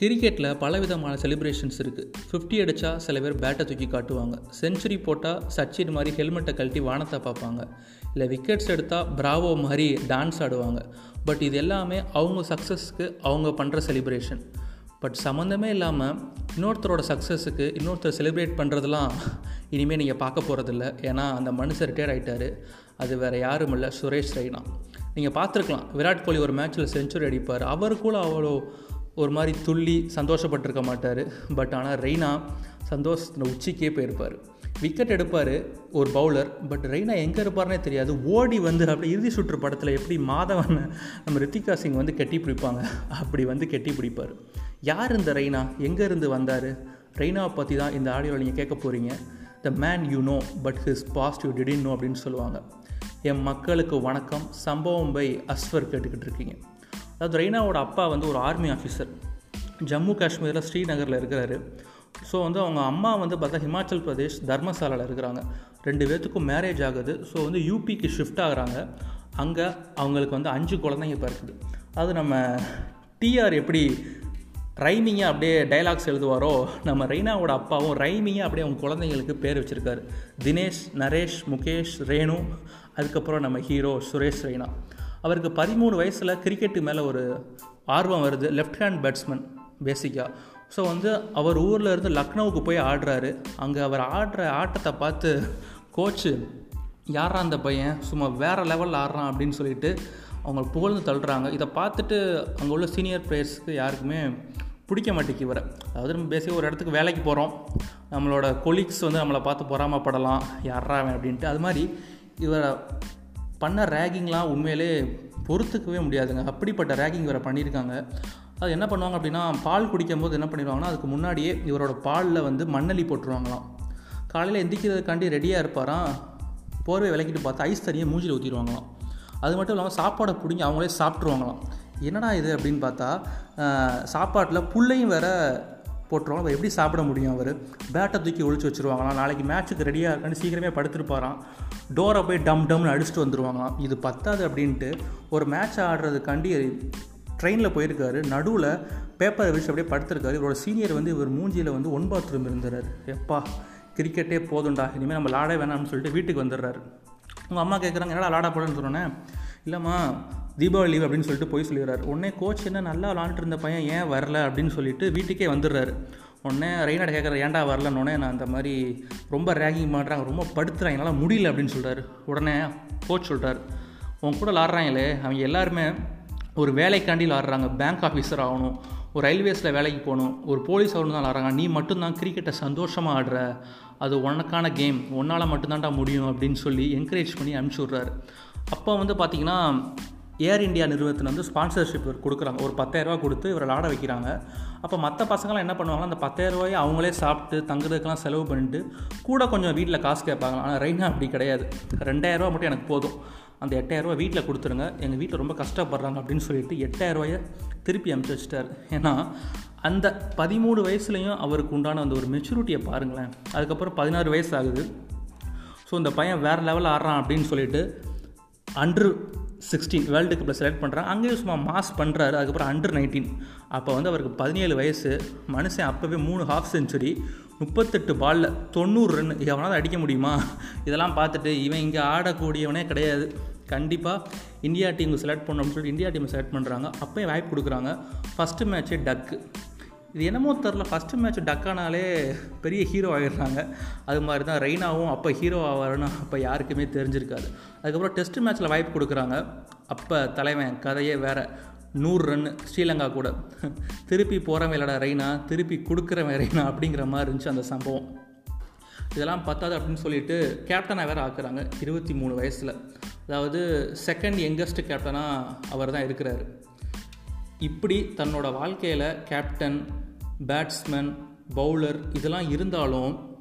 கிரிக்கெட்டில் பலவிதமான செலிப்ரேஷன்ஸ் இருக்குது ஃபிஃப்டி அடித்தா சில பேர் பேட்டை தூக்கி காட்டுவாங்க. செஞ்சுரி போட்டால் சச்சின் மாதிரி ஹெல்மெட்டை கழட்டி வானத்தை பார்ப்பாங்க. இல்லை விக்கெட்ஸ் எடுத்தால் பிராவோ மாதிரி டான்ஸ் ஆடுவாங்க. பட் இது எல்லாமே அவங்க சக்ஸஸ்க்கு அவங்க பண்ணுற செலிப்ரேஷன் பட் சம்மந்தமே இல்லாமல் இன்னொருத்தரோட சக்ஸஸுக்கு இன்னொருத்தர் செலிப்ரேட் பண்ணுறதுலாம் இனிமேல் நீங்கள் பார்க்க போகிறதில்ல ஏன்னா அந்த மனுஷன் ரிட்டையர் ஆகிட்டார் அது வேறு யாரும் இல்லை. சுரேஷ் ரெய்னா. நீங்கள் பார்த்துருக்கலாம். விராட் கோலி ஒரு மேட்ச்சில் செஞ்சுரி அடிப்பார். அவர் கூட அவ்வளோ ஒரு மாதிரி துள்ளி சந்தோஷப்பட்டிருக்க மாட்டார். பட் ஆனால் ரெய்னா சந்தோஷத்தில் உச்சிக்கே போயிருப்பார். விக்கெட் எடுப்பார் ஒரு பவுலர் பட் ரெய்னா எங்கே இருப்பார்னே தெரியாது. ஓடி வந்து அப்படி இறுதி சுற்று படத்தில் எப்படி மாதவன் நம்ம ரித்திகா சிங் வந்து கெட்டி பிடிப்பாங்க? அப்படி வந்து கெட்டி பிடிப்பார். யார் இந்த ரெய்னா? எங்கேருந்து வந்தார்? ரெய்னாவை பற்றி தான் இந்த ஆடியோவில் நீங்கள் கேட்க போகிறீங்க the man you know but his past you didn't know அப்படின்னு சொல்லுவாங்க. என் மக்களுக்கு வணக்கம். சம்பவம் பை அஸ்வர் கேட்டுக்கிட்டு இருக்கீங்க. அதாவது ரெய்னாவோட அப்பா வந்து ஒரு ஆர்மி ஆஃபீஸர் ஜம்மு காஷ்மீரில் ஸ்ரீநகரில் இருக்கிறாரு. ஸோ வந்து அவங்க அம்மா வந்து பார்த்தா ஹிமாச்சல் பிரதேஷ் தர்மசாலாவில் இருக்கிறாங்க. ரெண்டு பேர்த்துக்கும் மேரேஜ் ஆகுது. ஸோ வந்து யூபிக்கு ஷிஃப்ட் ஆகுறாங்க. அங்கே அவங்களுக்கு வந்து அஞ்சு குழந்தைங்க பிறக்குது. அது நம்ம டிஆர் எப்படி ரைமிங்காக அப்படியே டைலாக்ஸ் எழுதுவாரோ நம்ம ரெய்னாவோட அப்பாவும் ரைமிங்காக அப்படியே அவங்க குழந்தைங்களுக்கு பேர் வச்சுருக்காரு. தினேஷ் நரேஷ் முகேஷ் ரேணு அதுக்கப்புறம் நம்ம ஹீரோ சுரேஷ் ரெய்னா. அவருக்கு பதிமூணு வயசில் கிரிக்கெட்டு மேலே ஒரு ஆர்வம் வருது. லெஃப்ட் ஹேண்ட் பேட்ஸ்மேன் பேசிக்காக ஸோ வந்து அவர் ஊரில் இருந்து லக்னோவுக்கு போய் ஆடுறாரு. அங்கே அவர் ஆடுற ஆட்டத்தை பார்த்து கோச்சு யாரா அந்த பையன்? சும்மா வேறு லெவலில் ஆடுறான் அப்படின்னு சொல்லிட்டு அவங்க புகழ்ந்து தள்ளுறாங்க. இதை பார்த்துட்டு அங்கே உள்ள சீனியர் பிளேயர்ஸ்க்கு யாருக்குமே பிடிக்க மாட்டேங்கு இவரை. அதாவது நம்ம பேசிக்காக ஒரு இடத்துக்கு வேலைக்கு போகிறோம் நம்மளோட கொலீக்ஸ் வந்து நம்மளை பார்த்து பொறாமப்படலாம். யாரா அவன்? அப்படின்ட்டு. அது மாதிரி இவரை பண்ண ரேகிங்லாம் உண்மையிலே பொறுத்துக்கவே முடியாதுங்க. அப்படிப்பட்ட ரேகிங் இவரை பண்ணியிருக்காங்க. அது என்ன பண்ணுவாங்க அப்படின்னா பால் குடிக்கும் போது என்ன பண்ணிடுவாங்கன்னா அதுக்கு முன்னாடியே இவரோட பாலில் வந்து மண்ணலி போட்டுருவாங்களாம். காலையில் எந்திக்கிறதுக்காண்டி ரெடியாக இருப்பாராம். போர்வை விளக்கிட்டு பார்த்தா ஐஸ் தனியாக மூஞ்சில் ஊற்றிடுவாங்களாம் அது மட்டும் இல்லாமல் சாப்பாடை பிடிங்கி அவங்களே சாப்பிட்ருவாங்களாம் என்னடா இது அப்படின்னு பார்த்தா சாப்பாட்டில் புள்ளையும் வேற போட்டுருவாங்க. அவர் எப்படி சாப்பிட முடியும் அவர்? பேட்டை தூக்கி ஒழிச்சு வச்சுருவாங்களாம். நாளைக்கு மேட்ச்சுக்கு ரெடியாக இருக்கான்னு சீக்கிரமே படுத்துருப்பாராம். டோரை போய் டம் டம்னு அடிச்சுட்டு வந்துடுவாங்களாம் இது பத்தாது அப்படின்ட்டு ஒரு மேட்ச் ஆடுறதுக்காண்டி ட்ரெயினில் போயிருக்காரு. நடுவில் பேப்பரை விரிச்சு அப்படியே படுத்திருக்காரு. இவரோட சீனியர் வந்து இவர் மூஞ்சியில் வந்து ஒன் பாத்ரூம் இருந்துறாரு. எப்பா கிரிக்கெட்டே போதும்டா. இனிமேல் நம்ம லாட வேணாம்னு சொல்லிட்டு வீட்டுக்கு வந்துடுறாரு. உங்கள் அம்மா கேட்குறாங்க என்னடா லாட போடன்னு சொன்னோன்னே இல்லைம்மா தீபாவளி லீவ் அப்படின்னு சொல்லிட்டு போய் சொல்லிடுறாரு உடனே கோச் என்ன நல்லா விளாண்டுட்டு இருந்த பையன் ஏன் வரல? அப்படின்னு சொல்லிட்டு வீட்டுக்கே வந்துடுறாரு. உடனே ரெய்னாட கேட்குற ஏன்டா வரலன்னொடனே நான் அந்த மாதிரி ரொம்ப ரேகிங் பண்ணுறாங்க ரொம்ப படுத்துறாங்க என்னால் முடியல அப்படின்னு சொல்கிறாரு உடனே கோச் சொல்கிறார் உன் கூட விளாட்றாங்களே அவங்க எல்லாருமே ஒரு வேலைக்காண்டி விளாட்றாங்க. பேங்க் ஆஃபீஸர் ஆகணும் ஒரு ரயில்வேஸில் வேலைக்கு போகணும் ஒரு போலீஸ் ஆகணும் தான் விளாட்றாங்க. நீ மட்டும்தான் கிரிக்கெட்டை சந்தோஷமாக ஆடுற. அது உனக்கான கேம் உன்னால் மட்டும்தான்டா முடியும் அப்படின்னு சொல்லி என்கரேஜ் பண்ணி அனுப்பிச்சி விட்றாரு. அப்போ வந்து பார்த்திங்கன்னா ஏர் இந்தியா நிறுவனத்தில் வந்து ஸ்பான்சர்ஷிப் கொடுக்குறாங்க. ஒரு பத்தாயிரரூபா கொடுத்து இவரை ஆட வைக்கிறாங்க. அப்போ மற்ற பசங்களாம் என்ன பண்ணுவாங்கன்னா அந்த பத்தாயிரரூபாயை அவங்களே சாப்பிட்டு தங்குறதுக்கெல்லாம் செலவு பண்ணிட்டு கூட கொஞ்சம் வீட்டில் காசு கேட்பாங்க. ஆனால் ரெய்னா அப்படி கிடையாது. ரெண்டாயிரரூபா மட்டும் எனக்கு போதும். அந்த எட்டாயிரரூபா வீட்டில் கொடுத்துருங்க. எங்கள் வீட்டில் ரொம்ப கஷ்டப்படுறாங்க அப்படின்னு சொல்லிட்டு எட்டாயிரரூபாயை திருப்பி அமுச்சு வச்சிட்டார். ஏன்னா அந்த பதிமூணு வயசுலேயும் அவருக்கு உண்டான அந்த ஒரு மெச்சூரிட்டியை பாருங்களேன். அதுக்கப்புறம் பதினாறு வயசு ஆகுது. ஸோ இந்த பையன் வேறு லெவலில் ஆடுறான் அப்படின்னு சொல்லிட்டு அன்று சிக்ஸ்டீன் வேர்ல்டு கப்பில் செலக்ட் பண்ணுறாங்க அங்கேயும் சும்மா மாஸ் பண்ணுறாரு அதுக்கப்புறம் அண்டர் நைன்டீன் அப்போ வந்து அவருக்கு பதினேழு வயசு. மனுஷன் அப்போவே மூணு ஹாஃப் செஞ்சுரி முப்பத்தெட்டு பாலில் தொண்ணூறு ரன் எவனாவது அடிக்க முடியுமா? இதெல்லாம் பார்த்துட்டு இவன் இங்கே ஆடக்கூடியவனே கிடையாது. கண்டிப்பாக இந்தியா டீமுக்கு செலக்ட் பண்ணோம்னு சொல்லிட்டு இந்தியா டீமை செலக்ட் பண்ணுறாங்க அப்போயும் வாய்ப்பு கொடுக்குறாங்க. ஃபஸ்ட்டு மேட்ச்சே டக்கு. இது என்னமோ தெரில ஃபஸ்ட்டு மேட்ச் டக்கானாலே பெரிய ஹீரோ ஆகிடுறாங்க அது மாதிரி தான் ரெய்னாவும் அப்போ ஹீரோ ஆவாருன்னு அப்போ யாருக்குமே தெரிஞ்சிருக்காது. அதுக்கப்புறம் டெஸ்ட் மேட்ச்சில் வாய்ப்பு கொடுக்குறாங்க. அப்போ தலைவன் கதையே வேறு. நூறு ரன்னு ஸ்ரீலங்கா கூட. திருப்பி போகிறவன் விளையாட ரெய்னா திருப்பி கொடுக்குறவன் ரெய்னா அப்படிங்கிற மாதிரி இருந்துச்சு அந்த சம்பவம். இதெல்லாம் பத்தாது அப்படின்னு சொல்லிட்டு கேப்டனாக வேறு ஆக்குறாங்க. இருபத்தி மூணு வயசில். அதாவது செகண்ட் யங்கஸ்ட் கேப்டனாக அவர் தான் இருக்கிறாரு. இப்படி தன்னோட வாழ்க்கையில் கேப்டன் பேட்ஸ்மேன் பவுலர் இதெல்லாம் இருந்தாலும்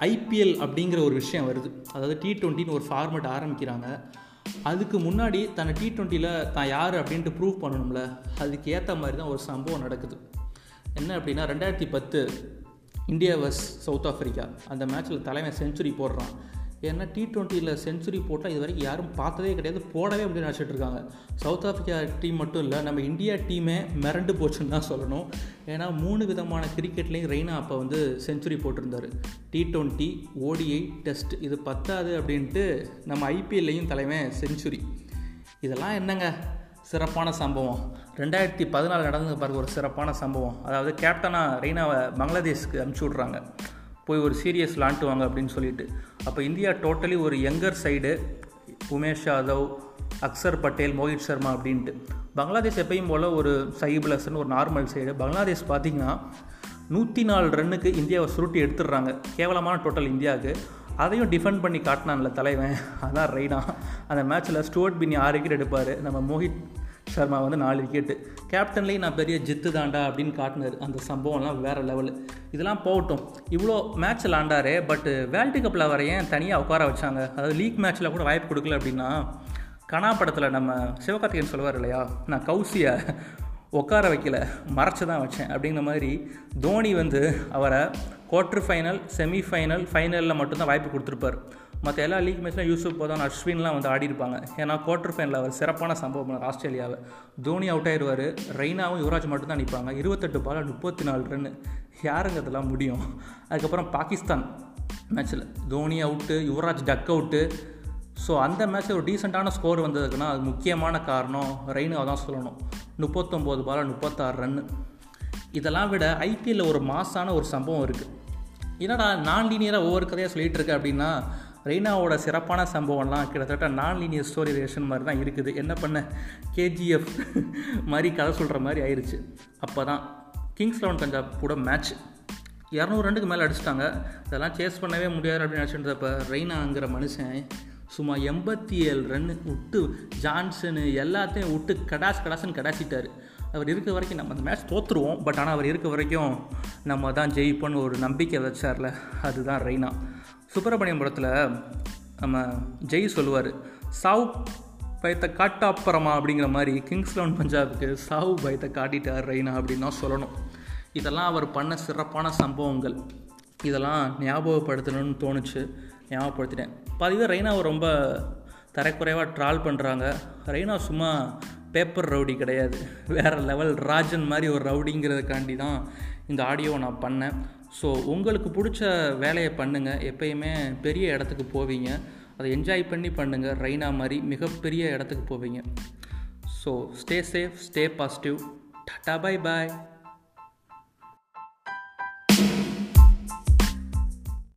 ஐபிஎல் அப்படிங்கிற ஒரு விஷயம் வருது. அதாவது டி ட்வெண்ட்டின்னு ஒரு ஃபார்மேட் ஆரம்பிக்கிறாங்க. அதுக்கு முன்னாடி தன்னை டி ட்வெண்ட்டியில் தான் யார் அப்படின்ட்டு ப்ரூவ் பண்ணணும்ல? அதுக்கு ஏற்ற மாதிரி தான் ஒரு சம்பவம் நடக்குது. என்ன அப்படின்னா ரெண்டாயிரத்தி பத்து இந்தியா வர்ஸ் சவுத் ஆஃப்ரிக்கா அந்த மேட்ச்சில் தலைமை செஞ்சுரி போடுறான். ஏன்னா டி ட்வெண்ட்டியில் செஞ்சுரி போட்டால் இது வரைக்கும் யாரும் பார்த்ததே கிடையாது போடவே அப்படின்னு நினச்சிட்டு இருக்காங்க. சவுத் ஆஃப்ரிக்கா டீம் மட்டும் இல்லை நம்ம இந்தியா டீமே மிரண்டு போச்சுன்னு தான் சொல்லணும். ஏன்னா மூணு விதமான கிரிக்கெட்லேயும் ரெய்னா அப்போ வந்து செஞ்சுரி போட்டிருந்தார். டி ட்வெண்ட்டி ஓடிஐ டெஸ்ட் இது பத்தாது அப்படின்ட்டு நம்ம ஐபிஎல்லையும் தலைமை செஞ்சுரி இதெல்லாம் என்னங்க? சிறப்பான சம்பவம். ரெண்டாயிரத்தி பதினாலு நடந்தது பாருங்க ஒரு சிறப்பான சம்பவம். அதாவது கேப்டனாக ரெய்னாவை பங்களாதேஷ்க்கு அனுப்பிச்சி விட்றாங்க. போய் ஒரு சீரியஸ் லாண்டுவாங்க அப்படின்னு சொல்லிட்டு. அப்போ இந்தியா டோட்டலி ஒரு யங்கர் சைடு உமேஷ் யாதவ் அக்சர் பட்டேல் மோஹித் சர்மா அப்படின்ட்டு. பங்களாதேஷ் எப்பயும் போல் ஒரு சைபிளஸ்ன்னு ஒரு நார்மல் சைடு பங்களாதேஷ் பார்த்திங்கன்னா நூற்றி நாலு ரன்னுக்கு இந்தியாவை சுருட்டி எடுத்துடுறாங்க. கேவலமான டோட்டல் இந்தியாவுக்கு. அதையும் டிஃபெண்ட் பண்ணி காட்டினான்ல தலைவன். அதான் ரைனா அந்த மேட்ச்சில் ஸ்டுவர்ட் பின்னி ஆறு விக்கெட் எடுப்பார். நம்ம மோஹித் சர்மா வந்து நாலு விக்கெட்டு கேப்டன்லேயும் நான் பெரிய ஜித்து தாண்டா அப்படின்னு காட்டினார். அந்த சம்பவம்லாம் வேறு லெவலு இதெல்லாம் போகட்டும். இவ்வளோ மேட்ச் விளாண்டாரு பட் வேர்ல்டு கப்பில் வர ஏன் தனியாக உட்கார வச்சாங்க? அதாவது லீக் மேட்ச்சில் கூட வாய்ப்பு கொடுக்கல அப்படின்னா கனா படத்தில் நம்ம சிவகார்த்திகேயன் சொல்லுவார் இல்லையா? நான் கௌசியை உட்கார வைக்கல மறைச்சி தான் வச்சேன். அப்படிங்கிற மாதிரி தோனி வந்து அவரை குவார்ட்டர் ஃபைனல் செமிஃபைனல் ஃபைனலில் மட்டும்தான் வாய்ப்பு கொடுத்துருப்பார். மற்ற எல்லா லீக் மேட்ச்லாம் யூசுப் போதான் அஸ்வின்லாம் வந்து ஆடி இருப்பாங்க. ஏன்னா குவார்ட்டர் ஃபைனலில் அவர் சிறப்பான சம்பவம் பண்ணார் ஆஸ்திரேலியாவை. தோனி அவுட் ஆயிடுவார். ரெய்னாவும் யுவராஜ் மட்டும் தான் நிற்பாங்க இருபத்தெட்டு பால் முப்பத்தி நாலு ரன் யாருங்க அதெல்லாம் முடியும். அதுக்கப்புறம் பாகிஸ்தான் மேட்ச்சில் Dhoni out Yuvraj duck out so அந்த மேட்ச்சில் ஒரு டீசெண்டான ஸ்கோர் வந்ததுக்குன்னா அது முக்கியமான காரணம் ரெய்னாவை தான் சொல்லணும். முப்பத்தொம்போது பால் முப்பத்தாறு ரன்னு இதெல்லாம் விட ஐபிஎல்லில் ஒரு மாசான ஒரு சம்பவம் இருக்குது என்னடா நான் லீனியராக ஒவ்வொரு கதையாக சொல்லிகிட்டு இருக்கேன் அப்படின்னா ரெய்னாவோட சிறப்பான சம்பவம்லாம் கிட்டத்தட்ட நான் லீனியர் ஸ்டோரி ரேஷன் மாதிரி தான் இருக்குது. என்ன பண்ண? கேஜிஎஃப் மாதிரி கதை சொல்கிற மாதிரி ஆயிடுச்சு அப்போ தான் கிங்ஸ் லெவன் பஞ்சாப் கூட மேட்ச் இரநூறு ரெண்டுக்கு மேலே அடிச்சிட்டாங்க. இதெல்லாம் சேஸ் பண்ணவே முடியாது அப்படின்னு நினச்சிட்டு ரெய்னாங்கிற மனுஷன் சும்மா எண்பத்தி ஏழு ரன்னு விட்டு ஜான்சனு எல்லாத்தையும் விட்டு கடாஸ் கடாசுன்னு கடாசிட்டார். அவர் இருக்க வரைக்கும் நம்ம அந்த மேட்ச் தோற்றுருவோம் பட் ஆனால் அவர் இருக்க வரைக்கும் நம்ம தான் ஜெயிப்போன்னு ஒரு நம்பிக்கை வச்சார்ல. அதுதான் ரெய்னா. சுப்பிரமணியம் படத்தில் நம்ம ஜெய் சொல்லுவார் சவு பயத்தை காட்டாப்புறமா அப்படிங்கிற மாதிரி கிங்ஸ் லெவன் பஞ்சாபுக்கு சவு பயத்தை காட்டிட்டார் ரெய்னா அப்படின்னு தான் சொல்லணும். இதெல்லாம் அவர் பண்ண சிறப்பான சம்பவங்கள். இதெல்லாம் ஞாபகப்படுத்தணும்னு தோணுச்சு. ஞாபகப்படுத்திட்டேன். பாதிவே ரெய்னாவை ரொம்ப தரக்குறைவாக ட்ரால் பண்ணுறாங்க ரெய்னா சும்மா பேப்பர் ரவுடி கிடையாது. வேறு லெவல் ராஜன் மாதிரி ஒரு ரவுடிங்கிறதுக்காண்டி தான் இந்த ஆடியோவை நான் பண்ணேன். ஸோ உங்களுக்கு பிடிச்ச வேலையை பண்ணுங்கள் எப்பயுமே பெரிய இடத்துக்கு போவீங்க. அதை என்ஜாய் பண்ணி பண்ணுங்கள் ரெய்னா மாதிரி மிகப்பெரிய இடத்துக்கு போவீங்க. So stay safe stay positive tata bye bye